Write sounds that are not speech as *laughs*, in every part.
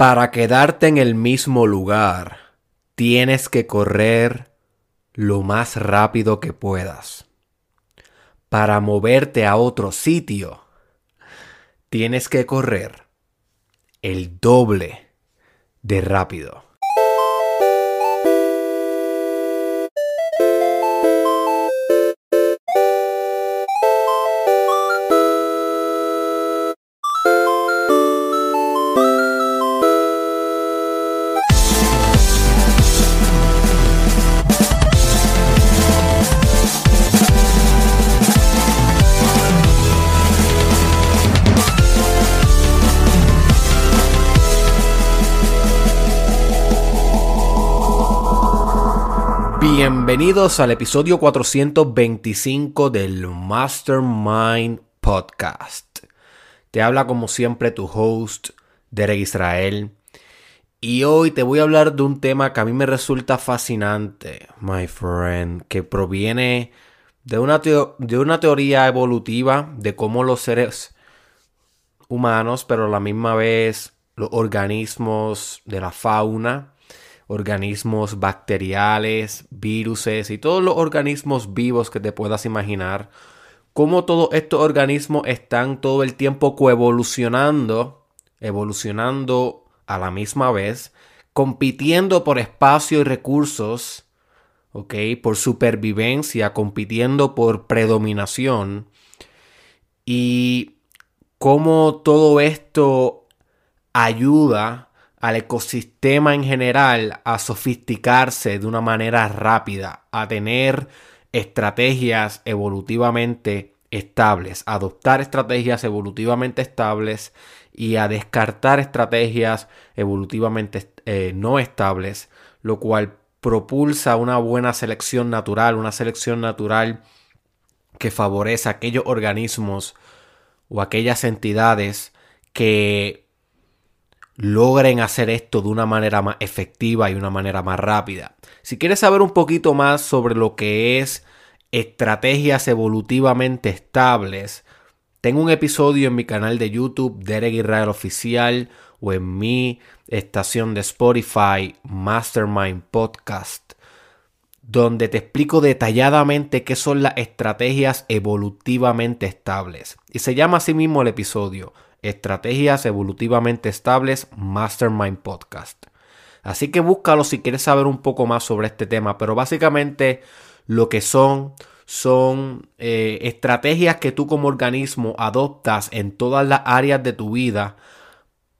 Para quedarte en el mismo lugar, tienes que correr lo más rápido que puedas. Para moverte a otro sitio, tienes que correr el doble de rápido. Bienvenidos al episodio 425 del Mastermind Podcast. Te habla como siempre tu host, Derek Israel. Y hoy te voy a hablar de un tema que a mí me resulta fascinante, my friend, que proviene de una, de una teoría evolutiva de cómo los seres humanos, pero a la misma vez los organismos de la fauna, organismos bacteriales, viruses y todos los organismos vivos que te puedas imaginar, cómo todos estos organismos están todo el tiempo coevolucionando, evolucionando a la misma vez, compitiendo por espacio y recursos, ¿ok? Por supervivencia, compitiendo por predominación. Y cómo todo esto ayuda al ecosistema en general a sofisticarse de una manera rápida, a tener estrategias evolutivamente estables, adoptar estrategias evolutivamente estables y a descartar estrategias evolutivamente eh, no estables, lo cual propulsa una buena selección natural, una selección natural que favorece a aquellos organismos o aquellas entidades que logren hacer esto de una manera más efectiva y una manera más rápida. Si quieres saber un poquito más sobre lo que es estrategias evolutivamente estables, tengo un episodio en mi canal de YouTube, Derek Israel Oficial, o en mi estación de Spotify, Mastermind Podcast, donde te explico detalladamente qué son las estrategias evolutivamente estables. Y se llama así mismo el episodio, Estrategias Evolutivamente Estables Mastermind Podcast. Así que búscalo si quieres saber un poco más sobre este tema, pero básicamente lo que son son eh, estrategias que tú como organismo adoptas en todas las áreas de tu vida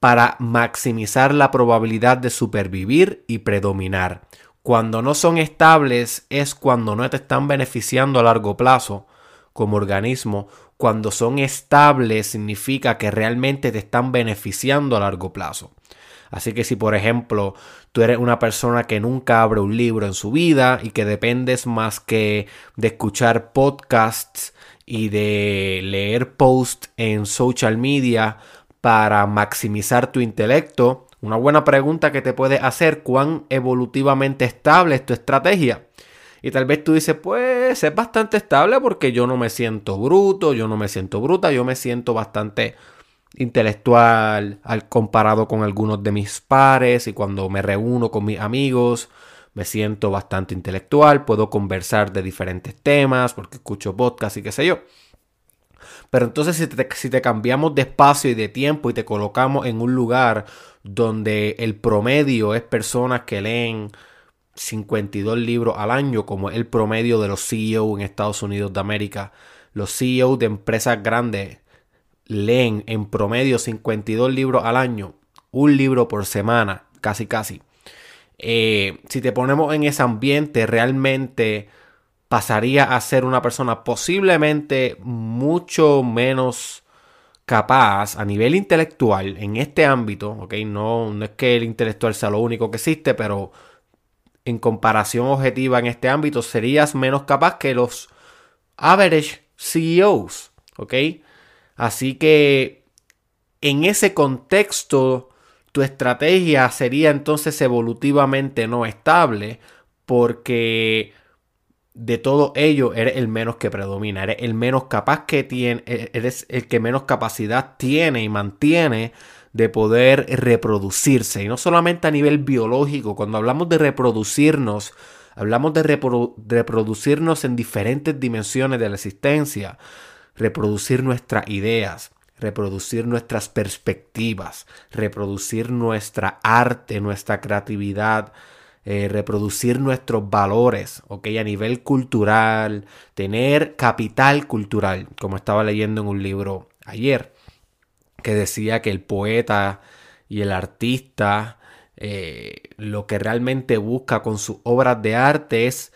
para maximizar la probabilidad de supervivir y predominar. Cuando no son estables es cuando no te están beneficiando a largo plazo como organismo cuando son estables significa que realmente te están beneficiando a largo plazo. Así que si por ejemplo tú eres una persona que nunca abre un libro en su vida y que dependes más que de escuchar podcasts y de leer posts en social media para maximizar tu intelecto, una buena pregunta que te puede hacer, ¿cuán evolutivamente estable es tu estrategia? Y tal vez tú dices, pues es bastante estable porque yo no me siento bruto, yo no me siento bruta, yo me siento bastante intelectual al comparado con algunos de mis pares y cuando me reúno con mis amigos me siento bastante intelectual, puedo conversar de diferentes temas porque escucho podcast y qué sé yo. Pero entonces si te, si te cambiamos de espacio y de tiempo y te colocamos en un lugar donde el promedio es personas que leen 52 libros al año, como el promedio de los CEO en Estados Unidos de América. Los CEO de empresas grandes leen en promedio 52 libros al año, un libro por semana, casi casi. Eh, si te ponemos en ese ambiente, realmente pasaría a ser una persona posiblemente mucho menos capaz a nivel intelectual en este ámbito, ¿ok? No, no es que el intelectual sea lo único que existe, pero en comparación objetiva en este ámbito, serías menos capaz que los average CEOs, ¿ok? Así que en ese contexto, tu estrategia sería entonces evolutivamente no estable porque de todo ello eres el menos que predomina, eres el menos capaz que tiene, eres el que menos capacidad tiene y mantiene de poder reproducirse. Y no solamente a nivel biológico, cuando hablamos de reproducirnos, hablamos de reproducirnos en diferentes dimensiones de la existencia, reproducir nuestras ideas, reproducir nuestras perspectivas, reproducir nuestra arte, nuestra creatividad, eh, reproducir nuestros valores, ¿ok? A nivel cultural, tener capital cultural, como estaba leyendo en un libro ayer, que decía que el poeta y el artista eh, lo que realmente busca con sus obras de arte es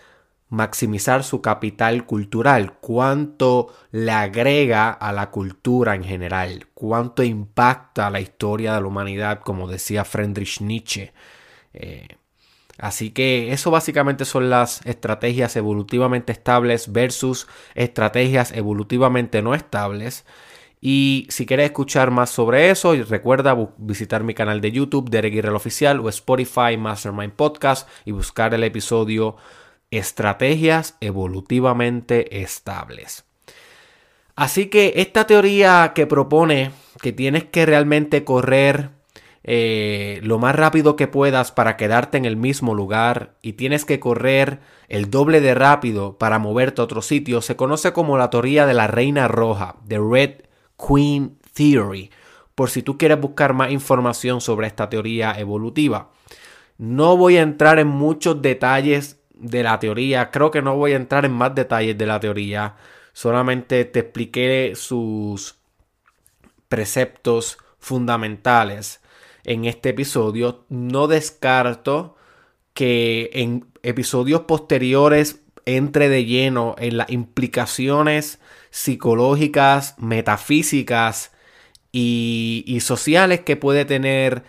maximizar su capital cultural, cuánto le agrega a la cultura en general, cuánto impacta la historia de la humanidad, como decía Friedrich Nietzsche. Eh, así que eso básicamente son las estrategias evolutivamente estables versus estrategias evolutivamente no estables. Y si quieres escuchar más sobre eso, recuerda visitar mi canal de YouTube, Derek Guerrero Oficial, o Spotify Mastermind Podcast y buscar el episodio estrategias evolutivamente estables. Así que esta teoría que propone que tienes que realmente correr eh, lo más rápido que puedas para quedarte en el mismo lugar y tienes que correr el doble de rápido para moverte a otro sitio, se conoce como la teoría de la reina roja, The Red Queen Theory, por si tú quieres buscar más información sobre esta teoría evolutiva. No voy a entrar en muchos detalles de la teoría. Creo que no voy a entrar en más detalles de la teoría. Solamente te expliqué sus preceptos fundamentales en este episodio. No descarto que en episodios posteriores entre de lleno en las implicaciones psicológicas, metafísicas y, sociales que puede tener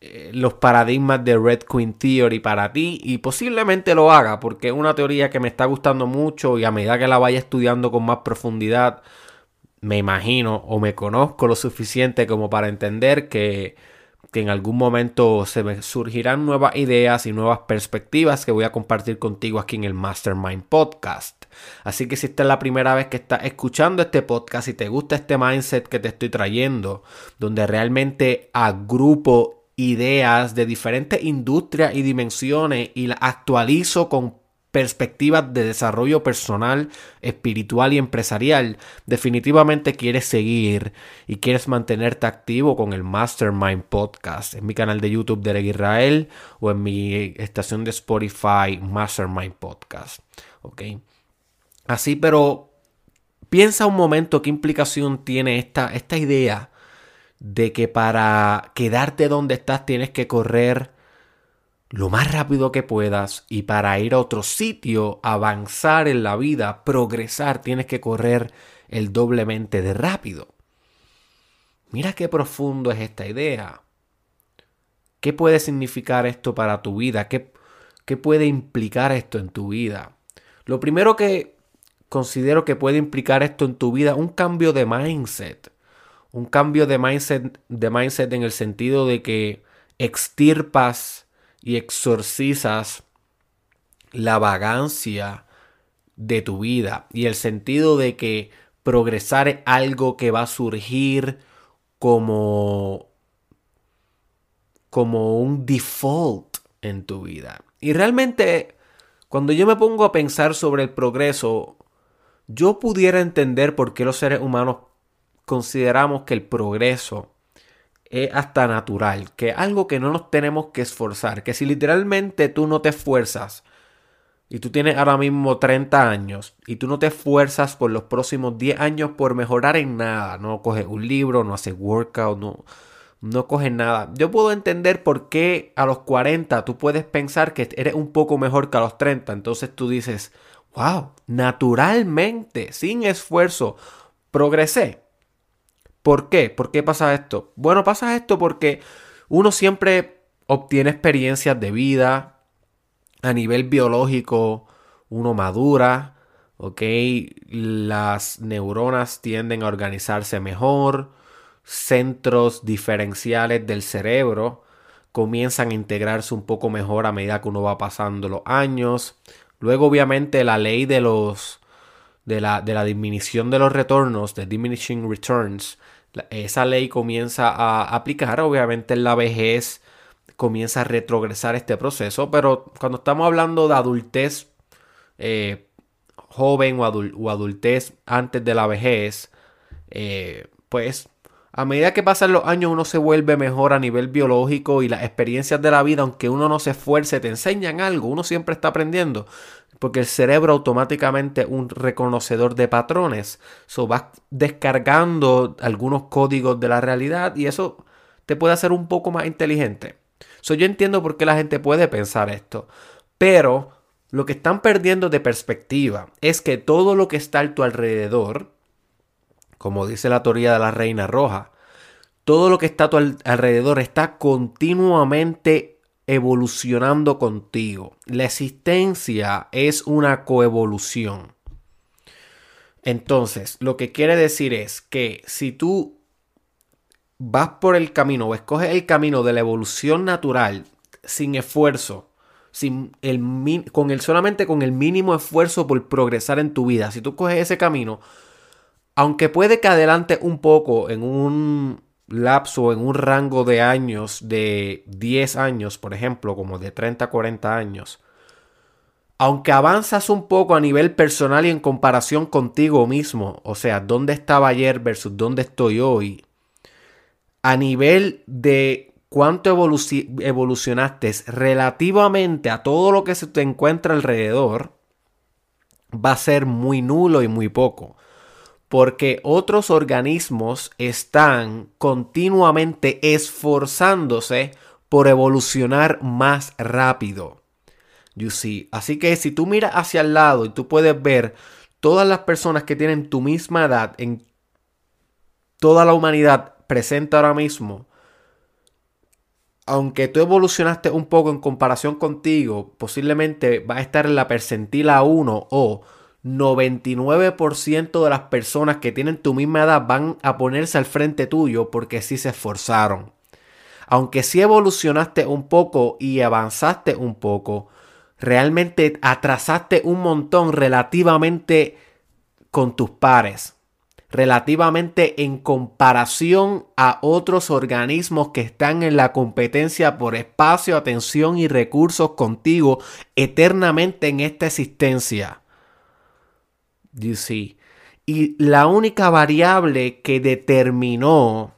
eh, los paradigmas de Red Queen Theory para ti y posiblemente lo haga porque es una teoría que me está gustando mucho y a medida que la vaya estudiando con más profundidad me imagino o me conozco lo suficiente como para entender que, que en algún momento se me surgirán nuevas ideas y nuevas perspectivas que voy a compartir contigo aquí en el Mastermind Podcast. Así que si esta es la primera vez que estás escuchando este podcast y te gusta este mindset que te estoy trayendo, donde realmente agrupo ideas de diferentes industrias y dimensiones y las actualizo con perspectivas de desarrollo personal, espiritual y empresarial, definitivamente quieres seguir y quieres mantenerte activo con el Mastermind Podcast en mi canal de YouTube de Israel o en mi estación de Spotify Mastermind Podcast. ¿Ok? Así, pero piensa un momento qué implicación tiene esta, esta idea de que para quedarte donde estás tienes que correr lo más rápido que puedas y para ir a otro sitio, avanzar en la vida, progresar, tienes que correr el doblemente de rápido. Mira qué profundo es esta idea. ¿Qué puede significar esto para tu vida? ¿Qué, qué puede implicar esto en tu vida? Lo primero que considero que puede implicar esto en tu vida, un cambio de mindset un cambio de mindset, de mindset en el sentido de que extirpas y exorcizas la vagancia de tu vida y el sentido de que progresar es algo que va a surgir como como un default en tu vida. Y realmente cuando yo me pongo a pensar sobre el progreso, yo pudiera entender por qué los seres humanos consideramos que el progreso es hasta natural, que es algo que no nos tenemos que esforzar, que si literalmente tú no te esfuerzas y tú tienes ahora mismo 30 años y tú no te esfuerzas por los próximos 10 años por mejorar en nada, no coges un libro, no haces workout, no, no coges nada. Yo puedo entender por qué a los 40 tú puedes pensar que eres un poco mejor que a los 30, entonces tú dices, wow, naturalmente, sin esfuerzo, progresé. ¿Por qué? ¿Por qué pasa esto? Bueno, pasa esto porque uno siempre obtiene experiencias de vida a nivel biológico, uno madura, ¿ok? Las neuronas tienden a organizarse mejor, centros diferenciales del cerebro comienzan a integrarse un poco mejor a medida que uno va pasando los años. Luego, obviamente, la ley de los de la, de la disminución de los retornos, de diminishing returns, esa ley comienza a aplicar, obviamente en la vejez comienza a retrogresar este proceso, pero cuando estamos hablando de adultez eh, joven o, adultez antes de la vejez, eh, pues a medida que pasan los años uno se vuelve mejor a nivel biológico y las experiencias de la vida, aunque uno no se esfuerce, te enseñan algo, uno siempre está aprendiendo. Porque el cerebro automáticamente es un reconocedor de patrones. So, vas descargando algunos códigos de la realidad y eso te puede hacer un poco más inteligente. So, yo entiendo por qué la gente puede pensar esto. Pero lo que están perdiendo de perspectiva es que todo lo que está a tu alrededor, como dice la teoría de la reina roja, todo lo que está a tu alrededor está continuamente evolucionando contigo. La existencia es una coevolución. Entonces, lo que quiere decir es que si tú vas por el camino o escoges el camino de la evolución natural sin esfuerzo, sin el, con el, solamente con el mínimo esfuerzo por progresar en tu vida, si tú coges ese camino, aunque puede que adelante un poco en un lapso, en un rango de años de 10 años, por ejemplo, como de 30 a 40 años, aunque avanzas un poco a nivel personal y en comparación contigo mismo, o sea, dónde estaba ayer versus dónde estoy hoy, a nivel de cuánto evolucionaste relativamente a todo lo que se te encuentra alrededor, va a ser muy nulo y muy poco porque otros organismos están continuamente esforzándose por evolucionar más rápido. You see. Así que si tú miras hacia el lado y tú puedes ver todas las personas que tienen tu misma edad en toda la humanidad presente ahora mismo, aunque tú evolucionaste un poco en comparación contigo, posiblemente va a estar en la percentila 1 o 99% de las personas que tienen tu misma edad van a ponerse al frente tuyo porque sí se esforzaron. Aunque sí evolucionaste un poco y avanzaste un poco, realmente atrasaste un montón relativamente con tus pares, relativamente en comparación a otros organismos que están en la competencia por espacio, atención y recursos contigo eternamente en esta existencia. You. Y la única variable que determinó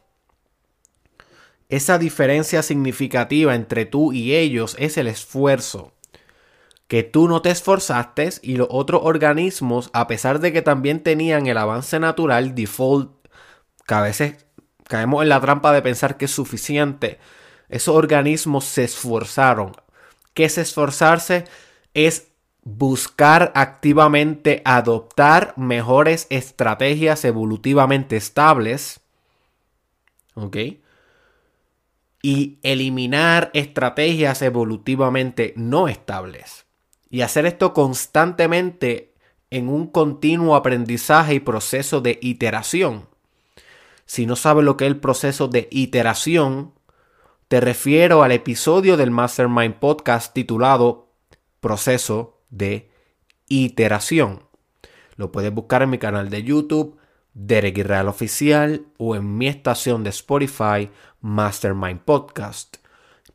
esa diferencia significativa entre tú y ellos es el esfuerzo. Que tú no te esforzaste y los otros organismos, a pesar de que también tenían el avance natural default, que a veces caemos en la trampa de pensar que es suficiente, esos organismos se esforzaron. ¿Qué es esforzarse? Es buscar activamente adoptar mejores estrategias evolutivamente estables. ¿Ok? Y eliminar estrategias evolutivamente no estables. Y hacer esto constantemente en un continuo aprendizaje y proceso de iteración. Si no sabes lo que es el proceso de iteración, te refiero al episodio del Mastermind Podcast titulado Proceso de iteración. Lo puedes buscar en mi canal de YouTube, Derek Israel Oficial, o en mi estación de Spotify, Mastermind Podcast.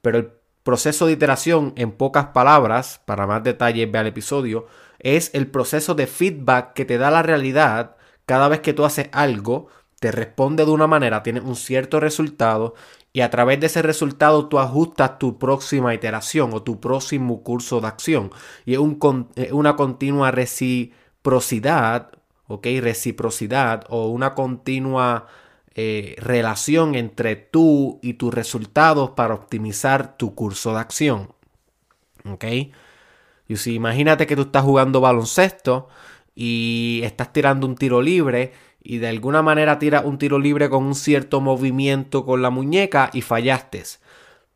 Pero el proceso de iteración, en pocas palabras, para más detalles ve al episodio, es el proceso de feedback que te da la realidad cada vez que tú haces algo, te responde de una manera, tiene un cierto resultado y a través de ese resultado tú ajustas tu próxima iteración o tu próximo curso de acción. Y es una continua reciprocidad, ¿ok? Reciprocidad o una continua eh, relación entre tú y tus resultados para optimizar tu curso de acción. ¿Ok? Y si imagínate que tú estás jugando baloncesto y estás tirando un tiro libre y de alguna manera tiras un tiro libre con un cierto movimiento con la muñeca y fallaste.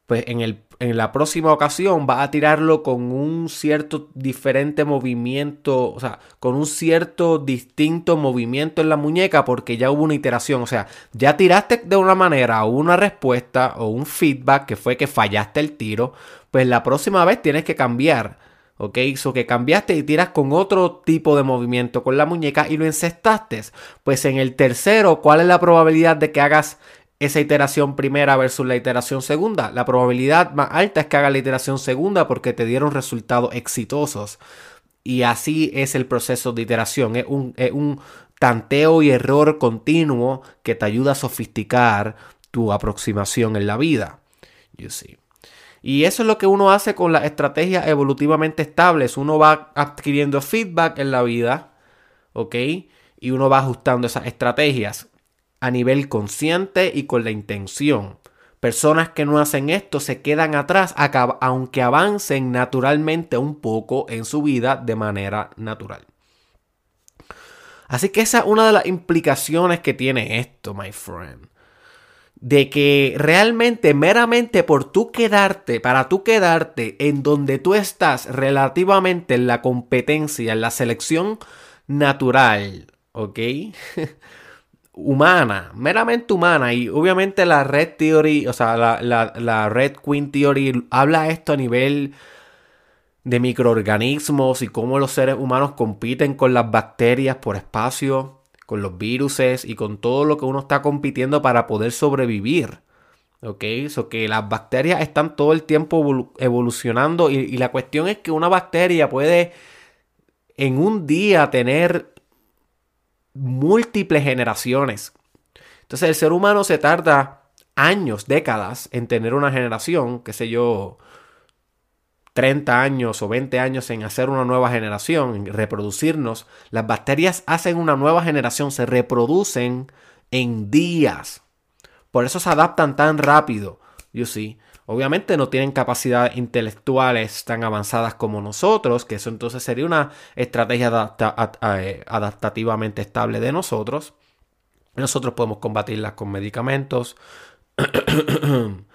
Pues en, el, en la próxima ocasión vas a tirarlo con un cierto diferente movimiento, o sea, con un cierto distinto movimiento en la muñeca porque ya hubo una iteración, o sea, ya tiraste de una manera una respuesta o un feedback que fue que fallaste el tiro, pues la próxima vez tienes que cambiar ¿ok? Eso que cambiaste y tiras con otro tipo de movimiento con la muñeca y lo encestaste. Pues en el tercero, ¿cuál es la probabilidad de que hagas esa iteración primera versus la iteración segunda? La probabilidad más alta es que hagas la iteración segunda porque te dieron resultados exitosos. Y así es el proceso de iteración. Un, es un tanteo y error continuo que te ayuda a sofisticar tu aproximación en la vida. You see. Y eso es lo que uno hace con las estrategias evolutivamente estables. Uno va adquiriendo feedback en la vida, ¿ok? Y uno va ajustando esas estrategias a nivel consciente y con la intención. Personas que no hacen esto se quedan atrás, aunque avancen naturalmente un poco en su vida de manera natural. Así que esa es una de las implicaciones que tiene esto, my friend de que realmente, meramente por tú quedarte, para tú quedarte en donde tú estás relativamente en la competencia, en la selección natural, ¿ok? *laughs* humana, meramente humana. Y obviamente la Red Theory, o sea, la, la Red Queen Theory habla esto a nivel de microorganismos y cómo los seres humanos compiten con las bacterias por espacio con los virus y con todo lo que uno está compitiendo para poder sobrevivir. ¿Ok? Eso que las bacterias están todo el tiempo evolucionando y, y la cuestión es que una bacteria puede en un día tener múltiples generaciones. Entonces el ser humano se tarda años, décadas en tener una generación, qué sé yo, 30 años o 20 años en hacer una nueva generación, en reproducirnos, las bacterias hacen una nueva generación, se reproducen en días. Por eso se adaptan tan rápido. You see. Obviamente no tienen capacidades intelectuales tan avanzadas como nosotros, que eso entonces sería una estrategia eh, adaptativamente estable de nosotros. Nosotros podemos combatirlas con medicamentos, *clears throat*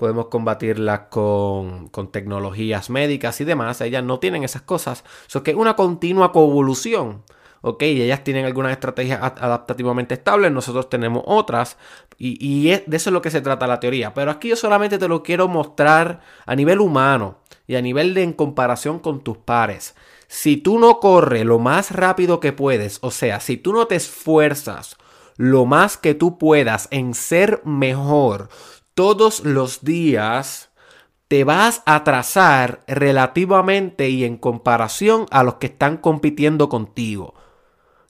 podemos combatirlas con, tecnologías médicas y demás. Ellas no tienen esas cosas. Eso que es una continua coevolución. ¿ok? ellas tienen algunas estrategias adaptativamente estables, nosotros tenemos otras, y, de eso es lo que se trata la teoría. Pero aquí yo solamente te lo quiero mostrar a nivel humano y a nivel de en comparación con tus pares. Si tú no corres lo más rápido que puedes, o sea, si tú no te esfuerzas lo más que tú puedas en ser mejor, todos los días, te vas a atrasar relativamente y en comparación a los que están compitiendo contigo.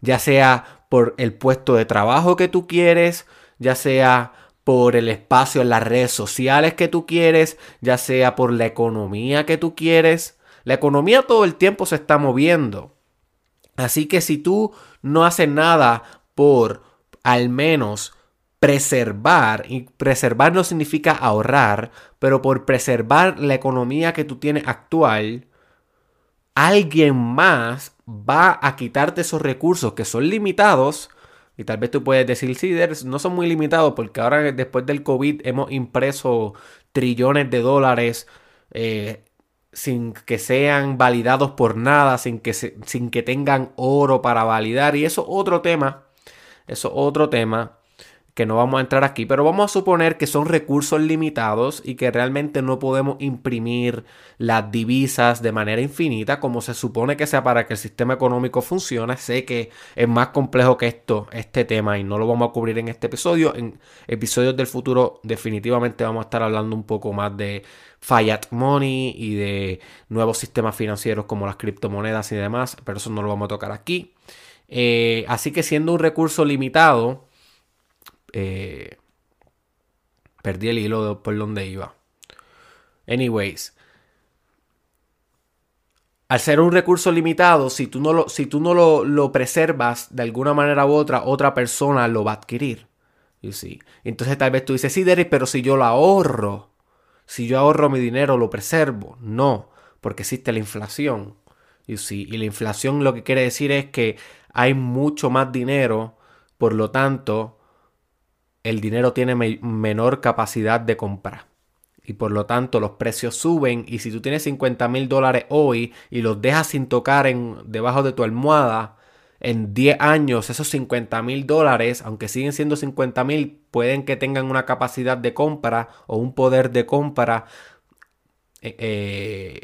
Ya sea por el puesto de trabajo que tú quieres, ya sea por el espacio en las redes sociales que tú quieres, ya sea por la economía que tú quieres. La economía todo el tiempo se está moviendo. Así que si tú no haces nada por al menos preservar, y preservar no significa ahorrar, pero por preservar la economía que tú tienes actual, alguien más va a quitarte esos recursos que son limitados. Y tal vez tú puedes decir, sí, no son muy limitados porque ahora después del COVID hemos impreso trillones de dólares eh, sin que sean validados por nada, sin que, sin que tengan oro para validar. Y eso es otro tema. Eso es otro tema que no vamos a entrar aquí, pero vamos a suponer que son recursos limitados y que realmente no podemos imprimir las divisas de manera infinita como se supone que sea para que el sistema económico funcione. Sé que es más complejo que esto, este tema, y no lo vamos a cubrir en este episodio. En episodios del futuro definitivamente vamos a estar hablando un poco más de fiat money y de nuevos sistemas financieros como las criptomonedas y demás, pero eso no lo vamos a tocar aquí. Eh, así que siendo un recurso limitado, eh, perdí el hilo por donde iba. Anyways. Al ser un recurso limitado, si tú no lo, si tú no lo, preservas de alguna manera u otra, otra persona lo va a adquirir. You Entonces tal vez tú dices, sí, Derek, pero si yo lo ahorro, si yo ahorro mi dinero, lo preservo. No, porque existe la inflación. You Y la inflación lo que quiere decir es que hay mucho más dinero, por lo tanto, el dinero tiene menor capacidad de compra. Y por lo tanto los precios suben. Y si tú tienes 50 mil dólares hoy y los dejas sin tocar en, debajo de tu almohada, en 10 años esos 50 mil dólares, aunque siguen siendo 50 mil, pueden que tengan una capacidad de compra o un poder de compra eh, eh,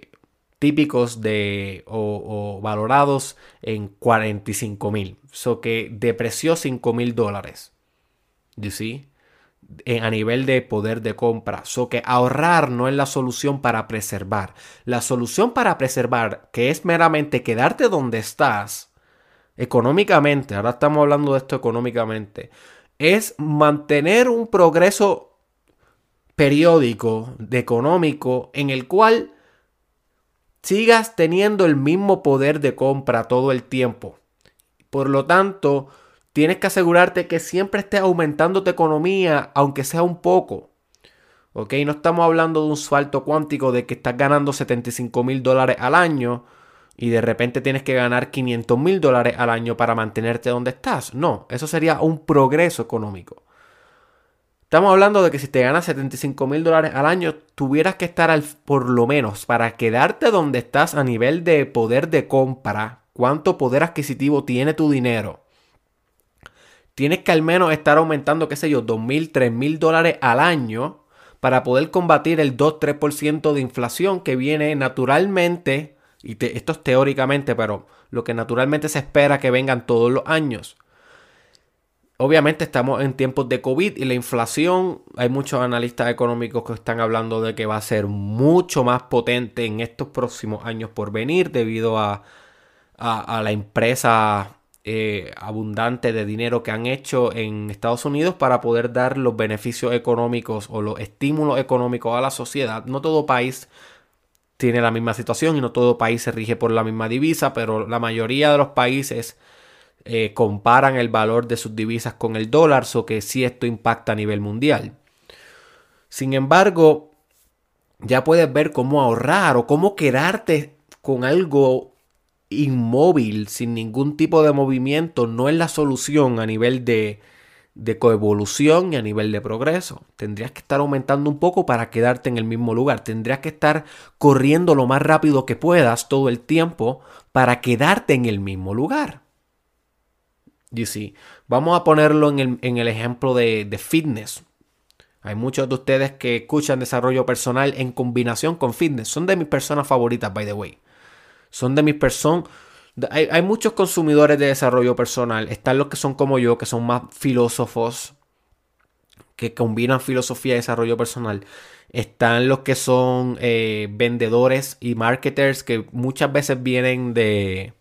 típicos de o, valorados en 45 mil. So que depreció 5 mil dólares. See? a nivel de poder de compra. So que ahorrar no es la solución para preservar. La solución para preservar, que es meramente quedarte donde estás, económicamente, ahora estamos hablando de esto económicamente, es mantener un progreso periódico de económico en el cual sigas teniendo el mismo poder de compra todo el tiempo. Por lo tanto, tienes que asegurarte que siempre estés aumentando tu economía, aunque sea un poco. ¿Ok? No estamos hablando de un salto cuántico de que estás ganando 75 mil dólares al año y de repente tienes que ganar 500 mil dólares al año para mantenerte donde estás. No, eso sería un progreso económico. Estamos hablando de que si te ganas 75 mil dólares al año, tuvieras que estar al, por lo menos para quedarte donde estás a nivel de poder de compra, cuánto poder adquisitivo tiene tu dinero. Tienes que al menos estar aumentando, qué sé yo, 2 mil, 3 mil dólares al año para poder combatir el 2-3% de inflación que viene naturalmente y esto es teóricamente, pero lo que naturalmente se espera que vengan todos los años. Obviamente estamos en tiempos de COVID y la inflación, hay muchos analistas económicos que están hablando de que va a ser mucho más potente en estos próximos años por venir debido a, a, la empresa eh, abundante de dinero que han hecho en Estados Unidos para poder dar los beneficios económicos o los estímulos económicos a la sociedad. No todo país tiene la misma situación y no todo país se rige por la misma divisa, pero la mayoría de los países eh, comparan el valor de sus divisas con el dólar, so que sí esto impacta a nivel mundial. Sin embargo, ya puedes ver cómo ahorrar o cómo quedarte con algo inmóvil, sin ningún tipo de movimiento, no es la solución a nivel de, de coevolución y a nivel de progreso. Tendrías que estar aumentando un poco para quedarte en el mismo lugar. Tendrías que estar corriendo lo más rápido que puedas todo el tiempo para quedarte en el mismo lugar. You see. Vamos a ponerlo en el, ejemplo de, de fitness. Hay muchos de ustedes que escuchan desarrollo personal en combinación con fitness. Son de mis personas favoritas, by the way. Son de mis personas hay, muchos consumidores de desarrollo personal. Están los que son como yo, que son más filósofos, que combinan filosofía y desarrollo personal. Están los que son eh, vendedores y marketers que muchas veces vienen de,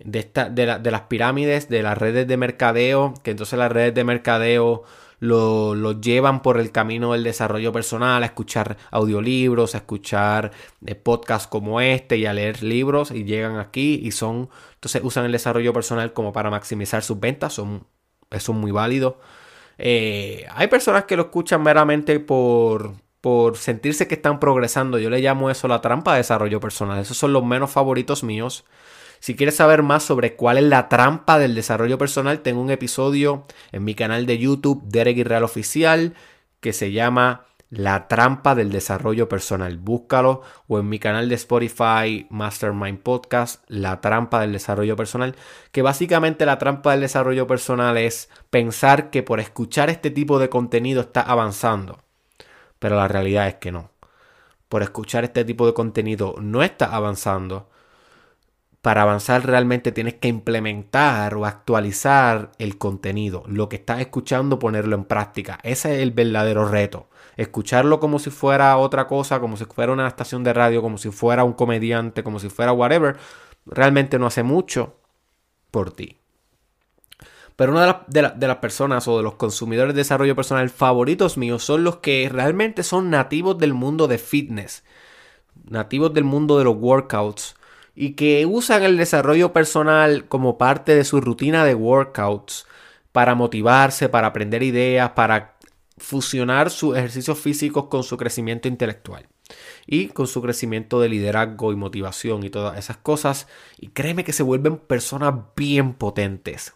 de, de, las pirámides, de las redes de mercadeo, que entonces las redes de mercadeo lo, llevan por el camino del desarrollo personal, a escuchar audiolibros, a escuchar eh, podcasts como este y a leer libros y llegan aquí y son, entonces usan el desarrollo personal como para maximizar sus ventas, son, eso es muy válido. Eh, hay personas que lo escuchan meramente por, por sentirse que están progresando. Yo le llamo eso la trampa de desarrollo personal. Esos son los menos favoritos míos. Si quieres saber más sobre cuál es la trampa del desarrollo personal, tengo un episodio en mi canal de YouTube, Derek Irreal Oficial, que se llama La trampa del desarrollo personal. Búscalo o en mi canal de Spotify, Mastermind Podcast, La trampa del desarrollo personal, que básicamente la trampa del desarrollo personal es pensar que por escuchar este tipo de contenido está avanzando. Pero la realidad es que no. Por escuchar este tipo de contenido no está avanzando para avanzar realmente tienes que implementar o actualizar el contenido, lo que estás escuchando, ponerlo en práctica. Ese es el verdadero reto. Escucharlo como si fuera otra cosa, como si fuera una estación de radio, como si fuera un comediante, como si fuera whatever, realmente no hace mucho por ti. Pero una de, de, las personas o de los consumidores de desarrollo personal favoritos míos son los que realmente son nativos del mundo de fitness, nativos del mundo de los workouts, y que usan el desarrollo personal como parte de su rutina de workouts para motivarse, para aprender ideas, para fusionar sus ejercicios físicos con su crecimiento intelectual y con su crecimiento de liderazgo y motivación y todas esas cosas. Y créeme que se vuelven personas bien potentes.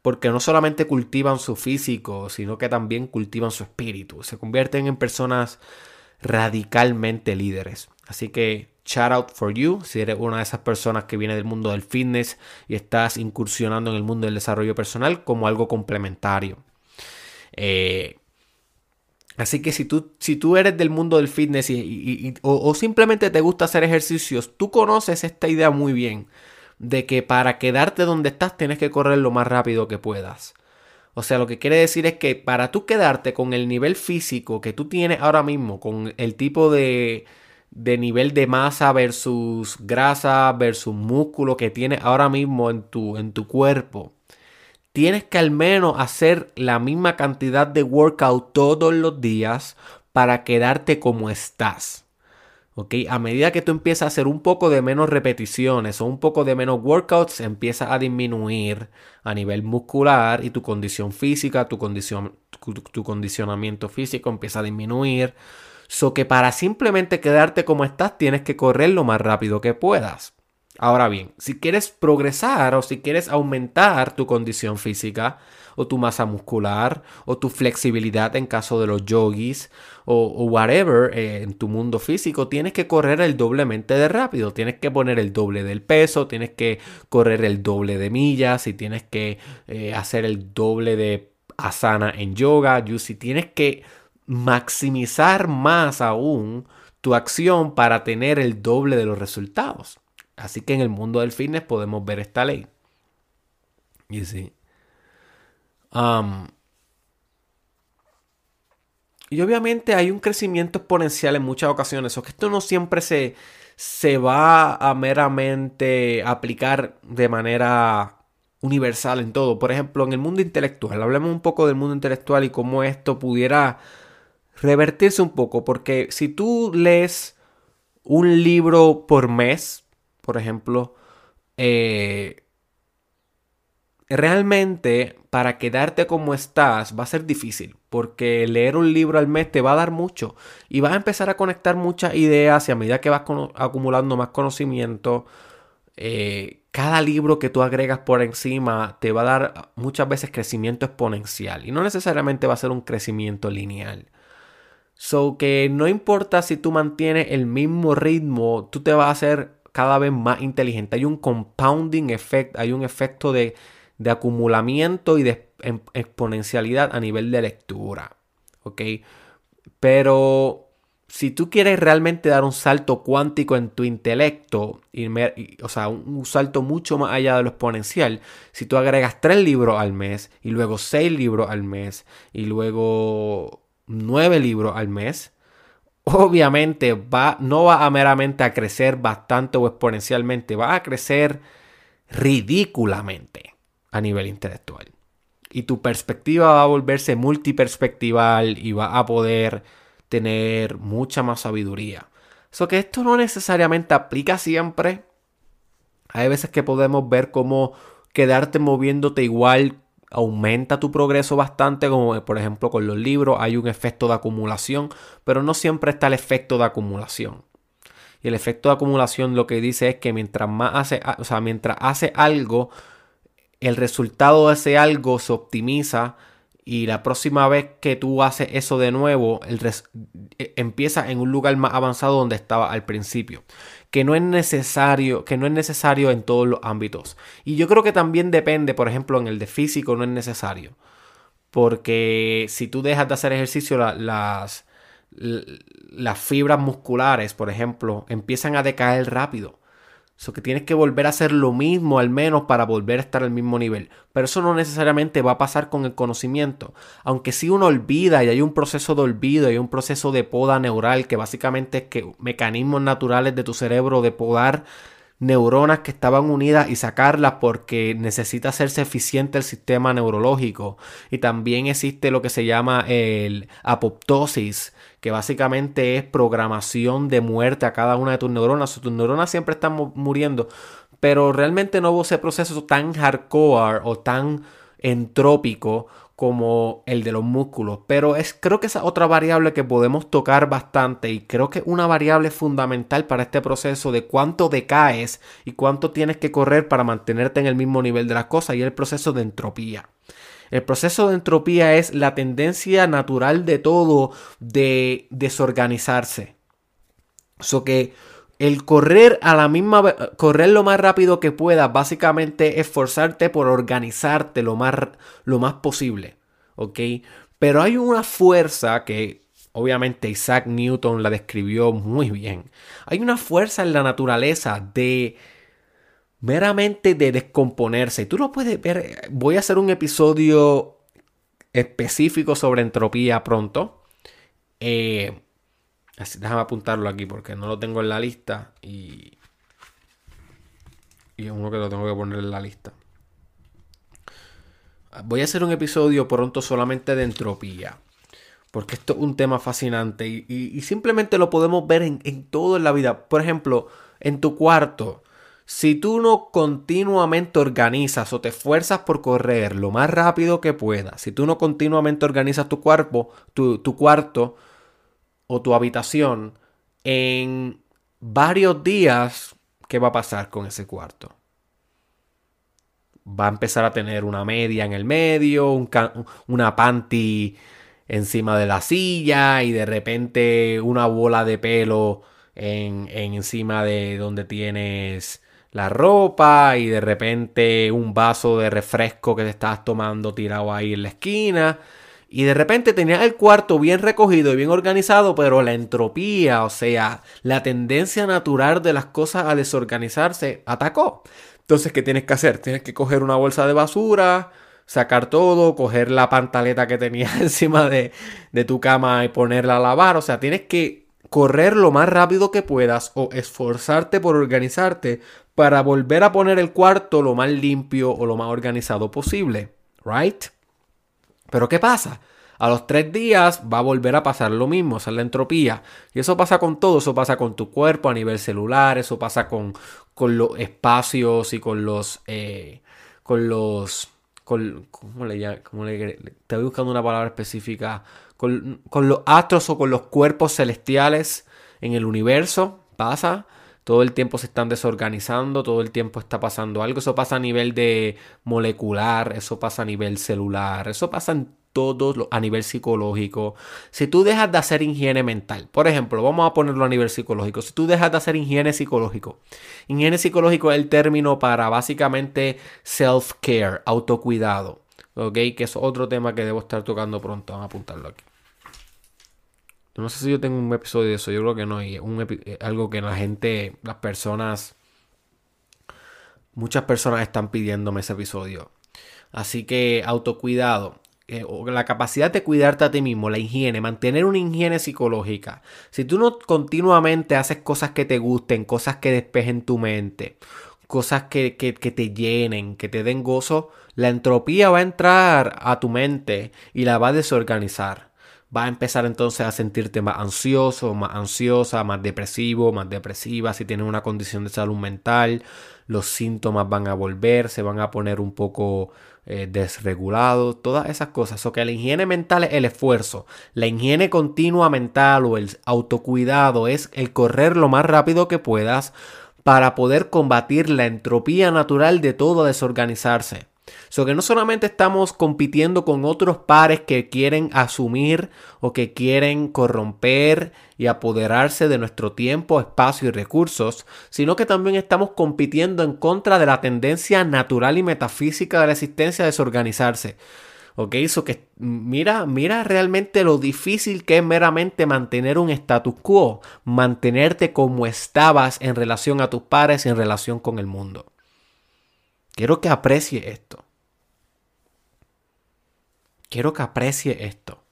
Porque no solamente cultivan su físico, sino que también cultivan su espíritu. Se convierten en personas radicalmente líderes. Así que shout out for you. Si eres una de esas personas que viene del mundo del fitness y estás incursionando en el mundo del desarrollo personal como algo complementario. Eh, Así que si tú, si tú eres del mundo del fitness y, o, simplemente te gusta hacer ejercicios, tú conoces esta idea muy bien de que para quedarte donde estás tienes que correr lo más rápido que puedas. O sea, lo que quiere decir es que para tú quedarte con el nivel físico que tú tienes ahora mismo, con el tipo de, de nivel de masa versus grasa versus músculo que tienes ahora mismo en tu, en tu cuerpo, tienes que al menos hacer la misma cantidad de workout todos los días para quedarte como estás. ¿Ok? A medida que tú empiezas a hacer un poco de menos repeticiones o un poco de menos workouts, empieza a disminuir a nivel muscular y tu condición física, tu, condición, tu, condicionamiento físico empieza a disminuir. So que para simplemente quedarte como estás, tienes que correr lo más rápido que puedas. Ahora bien, si quieres progresar o si quieres aumentar tu condición física o tu masa muscular o tu flexibilidad en caso de los yogis o, whatever eh, en tu mundo físico, tienes que correr el doblemente de rápido, tienes que poner el doble del peso, tienes que correr el doble de millas y tienes que eh, hacer el doble de asana en yoga, si tienes que maximizar más aún tu acción para tener el doble de los resultados. Así que en el mundo del fitness podemos ver esta ley. Y sí. Y obviamente hay un crecimiento exponencial en muchas ocasiones. O que esto no siempre se, se va a meramente aplicar de manera universal en todo. Por ejemplo, en el mundo intelectual. Hablemos un poco del mundo intelectual y cómo esto pudiera revertirse un poco. Porque si tú lees un libro por mes, por ejemplo, eh, realmente para quedarte como estás va a ser difícil, porque leer un libro al mes te va a dar mucho y vas a empezar a conectar muchas ideas y a medida que vas acumulando más conocimiento, eh, cada libro que tú agregas por encima te va a dar muchas veces crecimiento exponencial y no necesariamente va a ser un crecimiento lineal. So que no importa si tú mantienes el mismo ritmo, tú te vas a hacer cada vez más inteligente. Hay un compounding effect, hay un efecto de, acumulamiento y de em, exponencialidad a nivel de lectura. ¿Ok? Pero si tú quieres realmente dar un salto cuántico en tu intelecto, o sea, un, salto mucho más allá de lo exponencial, si tú agregas tres libros al mes y luego seis libros al mes y luego nueve libros al mes, obviamente va, no va a meramente a crecer bastante o exponencialmente, va a crecer ridículamente a nivel intelectual. Y tu perspectiva va a volverse multiperspectival y va a poder tener mucha más sabiduría. Eso que esto no necesariamente aplica siempre. Hay veces que podemos ver cómo quedarte moviéndote igual aumenta tu progreso bastante, como por ejemplo con los libros hay un efecto de acumulación, pero no siempre está el efecto de acumulación. Y el efecto de acumulación lo que dice es que mientras más hace, o sea, mientras hace algo, el resultado de ese algo se optimiza y la próxima vez que tú haces eso de nuevo, el e, empieza en un lugar más avanzado donde estaba al principio que no es necesario, que no es necesario en todos los ámbitos. Y yo creo que también depende, por ejemplo, en el de físico no es necesario. Porque si tú dejas de hacer ejercicio, las, las fibras musculares, por ejemplo, empiezan a decaer rápido. Eso que tienes que volver a hacer lo mismo al menos para volver a estar al mismo nivel. Pero eso no necesariamente va a pasar con el conocimiento. Aunque si uno olvida y hay un proceso de olvido, hay un proceso de poda neural que básicamente es que mecanismos naturales de tu cerebro de podar neuronas que estaban unidas y sacarlas porque necesita hacerse eficiente el sistema neurológico. Y también existe lo que se llama el apoptosis, que básicamente es programación de muerte a cada una de tus neuronas. Tus neuronas siempre están muriendo, pero realmente no hubo ese proceso tan hardcore o tan entrópico como el de los músculos. Pero es, creo que esa otra variable que podemos tocar bastante y creo que una variable fundamental para este proceso de cuánto decaes y cuánto tienes que correr para mantenerte en el mismo nivel de las cosas y el proceso de entropía. El proceso de entropía es la tendencia natural de todo de desorganizarse. So que el correr a la misma correr lo más rápido que puedas, básicamente esforzarte por organizarte lo más, lo más posible. ¿Ok? Pero hay una fuerza que obviamente Isaac Newton la describió muy bien. Hay una fuerza en la naturaleza de meramente de descomponerse. Y tú lo puedes ver. Voy a hacer un episodio específico sobre entropía pronto. Eh, así, déjame apuntarlo aquí porque no lo tengo en la lista y, y es uno que lo tengo que poner en la lista. Voy a hacer un episodio pronto solamente de entropía. Porque esto es un tema fascinante y, simplemente lo podemos ver en, en todo en la vida. Por ejemplo, en tu cuarto. Si tú no continuamente organizas o te esfuerzas por correr lo más rápido que puedas, si tú no continuamente organizas tu cuerpo, tu, tu cuarto o tu habitación, en varios días, ¿qué va a pasar con ese cuarto? Va a empezar a tener una media en el medio, un una panty encima de la silla y de repente una bola de pelo en, encima de donde tienes la ropa y de repente un vaso de refresco que te estás tomando tirado ahí en la esquina. Y de repente tenías el cuarto bien recogido y bien organizado, pero la entropía, o sea, la tendencia natural de las cosas a desorganizarse, atacó. Entonces, ¿qué tienes que hacer? Tienes que coger una bolsa de basura, sacar todo, coger la pantaleta que tenías *laughs* encima de, de tu cama y ponerla a lavar. O sea, tienes que correr lo más rápido que puedas o esforzarte por organizarte para volver a poner el cuarto lo más limpio o lo más organizado posible. ¿Right? Pero ¿qué pasa? A los tres días va a volver a pasar lo mismo, esa es la entropía. Y eso pasa con todo, eso pasa con tu cuerpo a nivel celular, eso pasa con, con los espacios y con los... Eh, con los... ¿Cómo le llamo? Estoy buscando una palabra específica. Con, con los astros o con los cuerpos celestiales en el universo. Pasa todo el tiempo se están desorganizando, todo el tiempo está pasando algo. Eso pasa a nivel de molecular, eso pasa a nivel celular, eso pasa en todo a nivel psicológico. Si tú dejas de hacer higiene mental, por ejemplo, vamos a ponerlo a nivel psicológico. Si tú dejas de hacer higiene psicológico, higiene psicológico es el término para básicamente self-care, autocuidado. ¿Ok? Que es otro tema que debo estar tocando pronto. Vamos a apuntarlo aquí. No sé si yo tengo un episodio de eso, yo creo que no. Y un eh, algo que la gente, las personas, muchas personas están pidiéndome ese episodio. Así que autocuidado. Eh, la capacidad de cuidarte a ti mismo, la higiene, mantener una higiene psicológica. Si tú no continuamente haces cosas que te gusten, cosas que despejen tu mente, cosas que, que, que, te llenen, que te den gozo, la entropía va a entrar a tu mente y la va a desorganizar va a empezar entonces a sentirte más ansioso, más ansiosa, más depresivo, más depresiva. Si tienes una condición de salud mental, los síntomas van a volver, se van a poner un poco eh, desregulados, todas esas cosas. O que la higiene mental es el esfuerzo. La higiene continua mental o el autocuidado es el correr lo más rápido que puedas para poder combatir la entropía natural de todo desorganizarse. So que no solamente estamos compitiendo con otros pares que quieren asumir o que quieren corromper y apoderarse de nuestro tiempo, espacio y recursos, sino que también estamos compitiendo en contra de la tendencia natural y metafísica de la existencia a desorganizarse. ¿Ok? Eso que mira, mira realmente lo difícil que es meramente mantener un status quo, mantenerte como estabas en relación a tus pares y en relación con el mundo. Quiero que aprecie esto. Quiero que aprecie esto.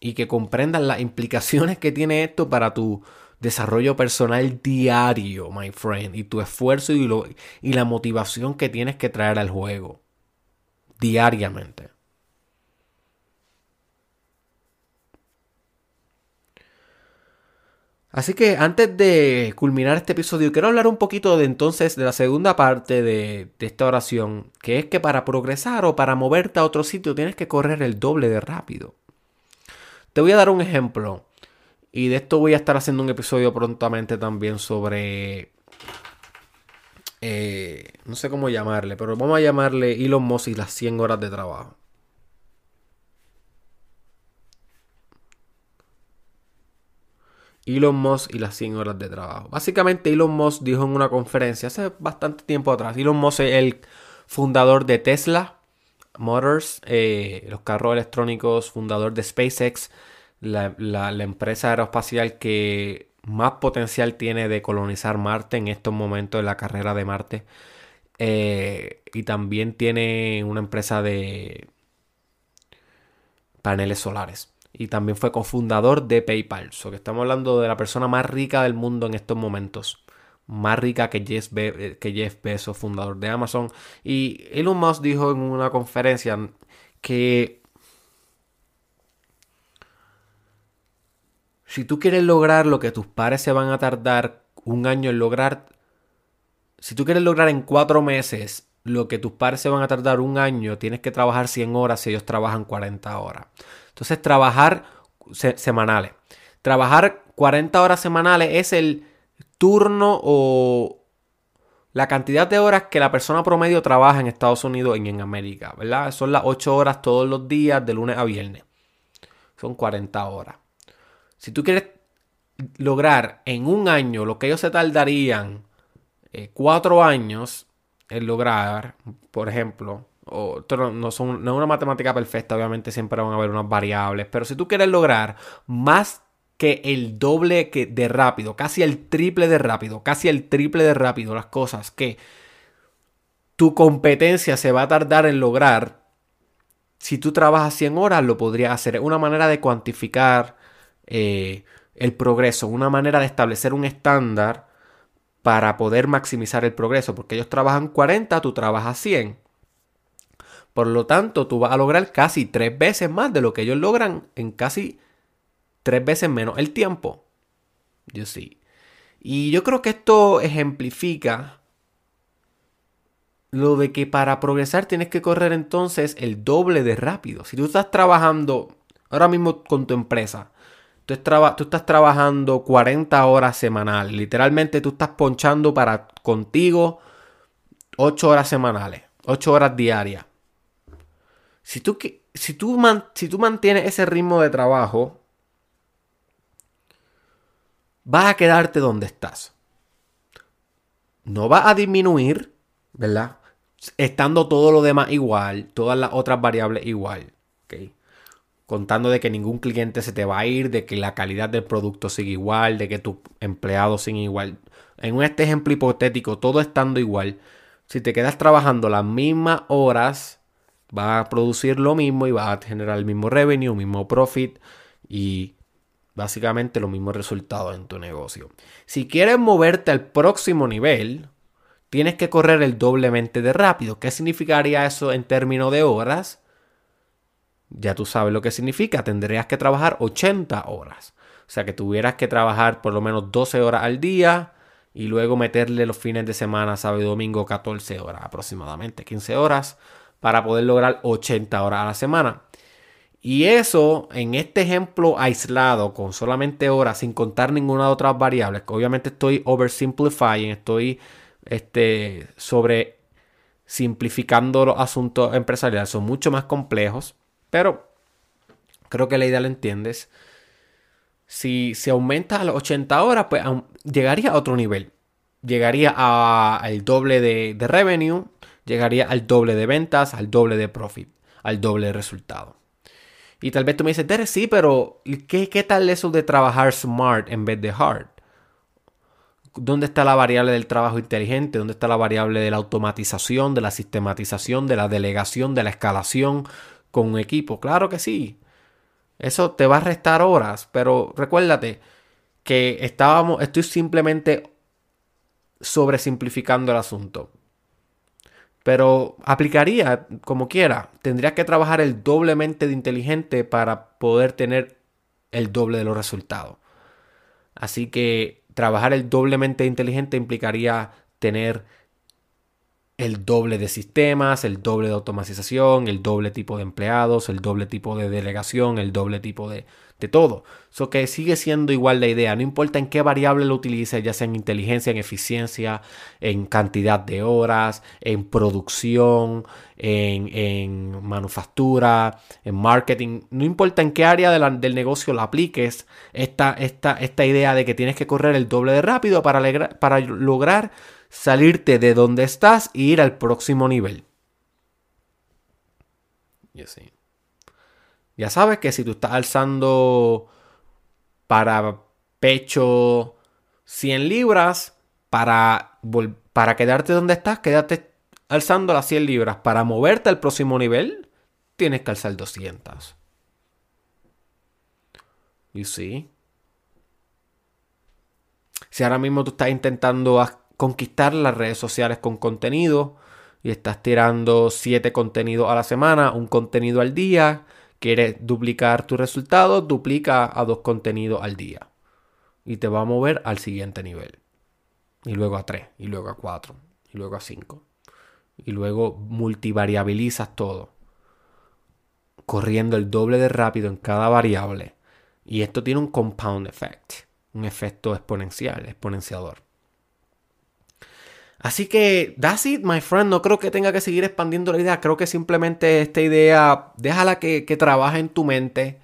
Y que comprendas las implicaciones que tiene esto para tu desarrollo personal diario, my friend. Y tu esfuerzo y, la motivación que tienes que traer al juego. Diariamente. Así que antes de culminar este episodio, quiero hablar un poquito de entonces de la segunda parte de, esta oración, que es que para progresar o para moverte a otro sitio tienes que correr el doble de rápido. Te voy a dar un ejemplo, y de esto voy a estar haciendo un episodio prontamente también sobre... Eh, no sé cómo llamarle, pero vamos a llamarle Elon Musk y las 100 horas de trabajo. Elon Musk y las 100 horas de trabajo. Básicamente Elon Musk dijo en una conferencia hace bastante tiempo atrás, Elon Musk es el fundador de Tesla Motors, eh, los carros electrónicos, fundador de SpaceX, la, empresa aeroespacial que más potencial tiene de colonizar Marte en estos momentos de la carrera de Marte. Eh, y también tiene una empresa de paneles solares. Y también fue cofundador de PayPal. So que estamos hablando de la persona más rica del mundo en estos momentos. Más rica que Jeff, Be que Jeff Bezos, fundador de Amazon. Y Elon Musk dijo en una conferencia que si tú quieres lograr lo que tus padres se van a tardar un año en lograr, si tú quieres lograr en cuatro meses lo que tus padres se van a tardar un año, tienes que trabajar 100 horas si ellos trabajan 40 horas. Entonces, trabajar semanales. Trabajar 40 horas semanales es el turno o la cantidad de horas que la persona promedio trabaja en Estados Unidos y en América, ¿verdad? Son las 8 horas todos los días, de lunes a viernes. Son 40 horas. Si tú quieres lograr en un año lo que ellos se tardarían 4 eh, años en lograr, por ejemplo, no, son, no es una matemática perfecta, obviamente siempre van a haber unas variables, pero si tú quieres lograr más que el doble que de rápido, casi el triple de rápido, casi el triple de rápido las cosas que tu competencia se va a tardar en lograr, si tú trabajas 100 horas lo podrías hacer. Es una manera de cuantificar eh, el progreso, una manera de establecer un estándar para poder maximizar el progreso, porque ellos trabajan 40, tú trabajas 100. Por lo tanto, tú vas a lograr casi tres veces más de lo que ellos logran en casi tres veces menos el tiempo. Yo sí. Y yo creo que esto ejemplifica lo de que para progresar tienes que correr entonces el doble de rápido. Si tú estás trabajando ahora mismo con tu empresa, tú, estás trabajando 40 horas semanales, literalmente tú estás ponchando para contigo 8 horas semanales, 8 horas diarias. Si tú, si tú, si tú mantienes ese ritmo de trabajo, vas a quedarte donde estás. No va a disminuir, ¿verdad? Estando todo lo demás igual, todas las otras variables igual. Contando de que ningún cliente se te va a ir, de que la calidad del producto sigue igual, de que tus empleados siguen igual. En este ejemplo hipotético, todo estando igual, si te quedas trabajando las mismas horas, va a producir lo mismo y va a generar el mismo revenue, mismo profit y Básicamente los mismos resultados en tu negocio. Si quieres moverte al próximo nivel, tienes que correr el doblemente de rápido. ¿Qué significaría eso en términos de horas? Ya tú sabes lo que significa. Tendrías que trabajar 80 horas. O sea que tuvieras que trabajar por lo menos 12 horas al día y luego meterle los fines de semana, sábado y domingo, 14 horas aproximadamente, 15 horas, para poder lograr 80 horas a la semana. Y eso, en este ejemplo aislado, con solamente horas, sin contar ninguna de otras variables, que obviamente estoy oversimplifying, estoy este, sobre simplificando los asuntos empresariales, son mucho más complejos, pero creo que la idea la entiendes. Si se aumenta a las 80 horas, pues llegaría a otro nivel. Llegaría al doble de, de revenue, llegaría al doble de ventas, al doble de profit, al doble de resultado. Y tal vez tú me dices, Tere, sí, pero ¿qué, ¿qué tal eso de trabajar smart en vez de hard? ¿Dónde está la variable del trabajo inteligente? ¿Dónde está la variable de la automatización, de la sistematización, de la delegación, de la escalación con un equipo? Claro que sí. Eso te va a restar horas, pero recuérdate que estábamos, estoy simplemente sobresimplificando el asunto. Pero aplicaría como quiera. Tendrías que trabajar el doblemente de inteligente para poder tener el doble de los resultados. Así que trabajar el doblemente inteligente implicaría tener el doble de sistemas, el doble de automatización, el doble tipo de empleados, el doble tipo de delegación, el doble tipo de, de todo. Eso que sigue siendo igual la idea, no importa en qué variable lo utilices, ya sea en inteligencia, en eficiencia, en cantidad de horas, en producción, en, manufactura, en marketing, no importa en qué área del negocio lo apliques, esta, esta, esta idea de que tienes que correr el doble de rápido para, para lograr salirte de donde estás e ir al próximo nivel. Y así. Ya sabes que si tú estás alzando para pecho 100 libras, para, para quedarte donde estás, quédate alzando las 100 libras. Para moverte al próximo nivel, tienes que alzar 200. You see? Si ahora mismo tú estás intentando conquistar las redes sociales con contenido y estás tirando 7 contenidos a la semana, un contenido al día, quieres duplicar tus resultados, duplica a dos contenidos al día. Y te va a mover al siguiente nivel. Y luego a 3, y luego a 4, y luego a 5. Y luego multivariabilizas todo. Corriendo el doble de rápido en cada variable. Y esto tiene un compound effect un efecto exponencial, exponenciador. Así que, that's it, my friend. No creo que tenga que seguir expandiendo la idea. Creo que simplemente esta idea, déjala que, trabaje en tu mente.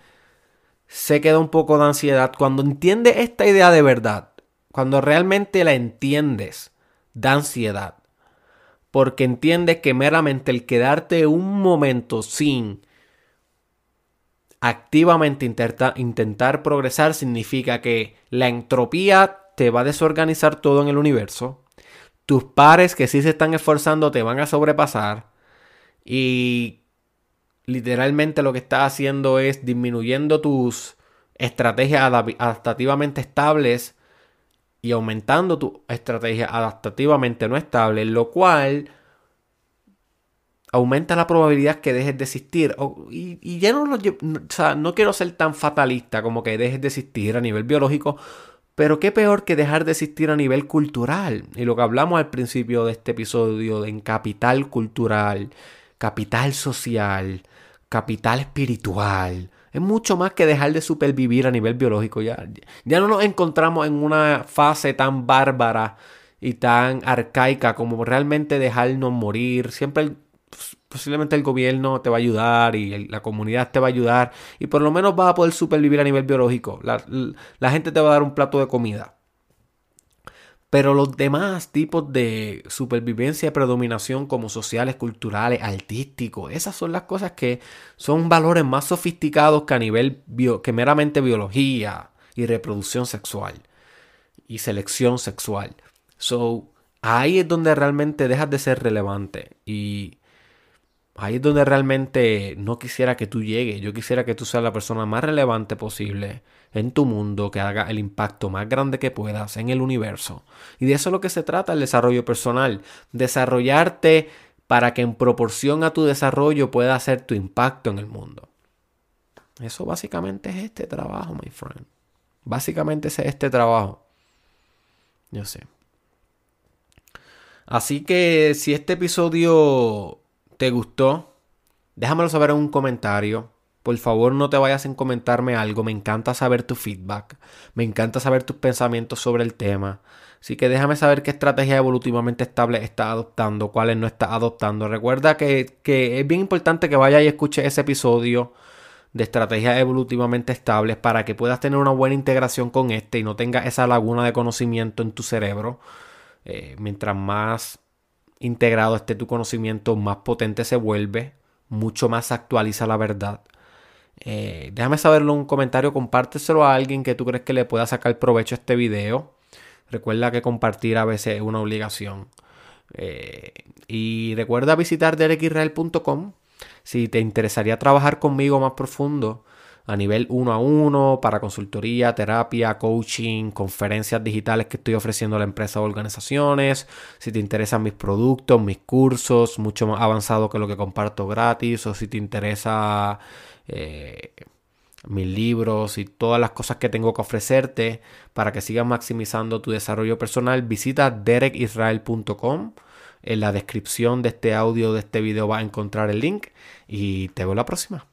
Se queda un poco de ansiedad. Cuando entiendes esta idea de verdad, cuando realmente la entiendes, da ansiedad. Porque entiendes que meramente el quedarte un momento sin activamente intentar progresar significa que la entropía te va a desorganizar todo en el universo. Tus pares que sí se están esforzando te van a sobrepasar. Y literalmente lo que estás haciendo es disminuyendo tus estrategias adaptativamente estables y aumentando tu estrategia adaptativamente no estable, lo cual aumenta la probabilidad que dejes de existir. y, ya no, o sea, no quiero ser tan fatalista como que dejes de existir a nivel biológico, pero qué peor que dejar de existir a nivel cultural. Y lo que hablamos al principio de este episodio en capital cultural, capital social, capital espiritual. Es mucho más que dejar de supervivir a nivel biológico. Ya, ya no nos encontramos en una fase tan bárbara y tan arcaica como realmente dejarnos morir. Siempre posiblemente el gobierno te va a ayudar y la comunidad te va a ayudar y por lo menos vas a poder supervivir a nivel biológico. La, la, gente te va a dar un plato de comida. Pero los demás tipos de supervivencia y predominación como sociales, culturales, artísticos, esas son las cosas que son valores más sofisticados que a nivel que meramente biología y reproducción sexual y selección sexual. So, ahí es donde realmente dejas de ser relevante y Ahí es donde realmente no quisiera que tú llegues. Yo quisiera que tú seas la persona más relevante posible en tu mundo, que haga el impacto más grande que puedas en el universo. Y de eso es lo que se trata el desarrollo personal. Desarrollarte para que en proporción a tu desarrollo pueda hacer tu impacto en el mundo. Eso básicamente es este trabajo, my friend. Básicamente es este trabajo. Yo sé. Así que si este episodio te gustó, déjamelo saber en un comentario. Por favor, no te vayas sin comentarme algo. Me encanta saber tu feedback. Me encanta saber tus pensamientos sobre el tema. Así que déjame saber qué estrategia evolutivamente estable estás adoptando, cuáles no estás adoptando. Recuerda que, que es bien importante que vayas y escuches ese episodio de estrategias evolutivamente estables para que puedas tener una buena integración con este y no tengas esa laguna de conocimiento en tu cerebro. Eh, mientras más integrado esté tu conocimiento, más potente se vuelve, mucho más actualiza la verdad. Eh, déjame saberlo en un comentario, compárteselo a alguien que tú crees que le pueda sacar provecho a este video. Recuerda que compartir a veces es una obligación. Eh, y recuerda visitar derekisrael.com si te interesaría trabajar conmigo más profundo a nivel uno a uno para consultoría, terapia, coaching, conferencias digitales que estoy ofreciendo a la empresa o organizaciones. Si te interesan mis productos, mis cursos, mucho más avanzado que lo que comparto gratis, o si te interesa eh, mis libros y todas las cosas que tengo que ofrecerte para que sigas maximizando tu desarrollo personal, visita derekisrael.com. En la descripción de este audio, de este video, vas a encontrar el link y te veo la próxima.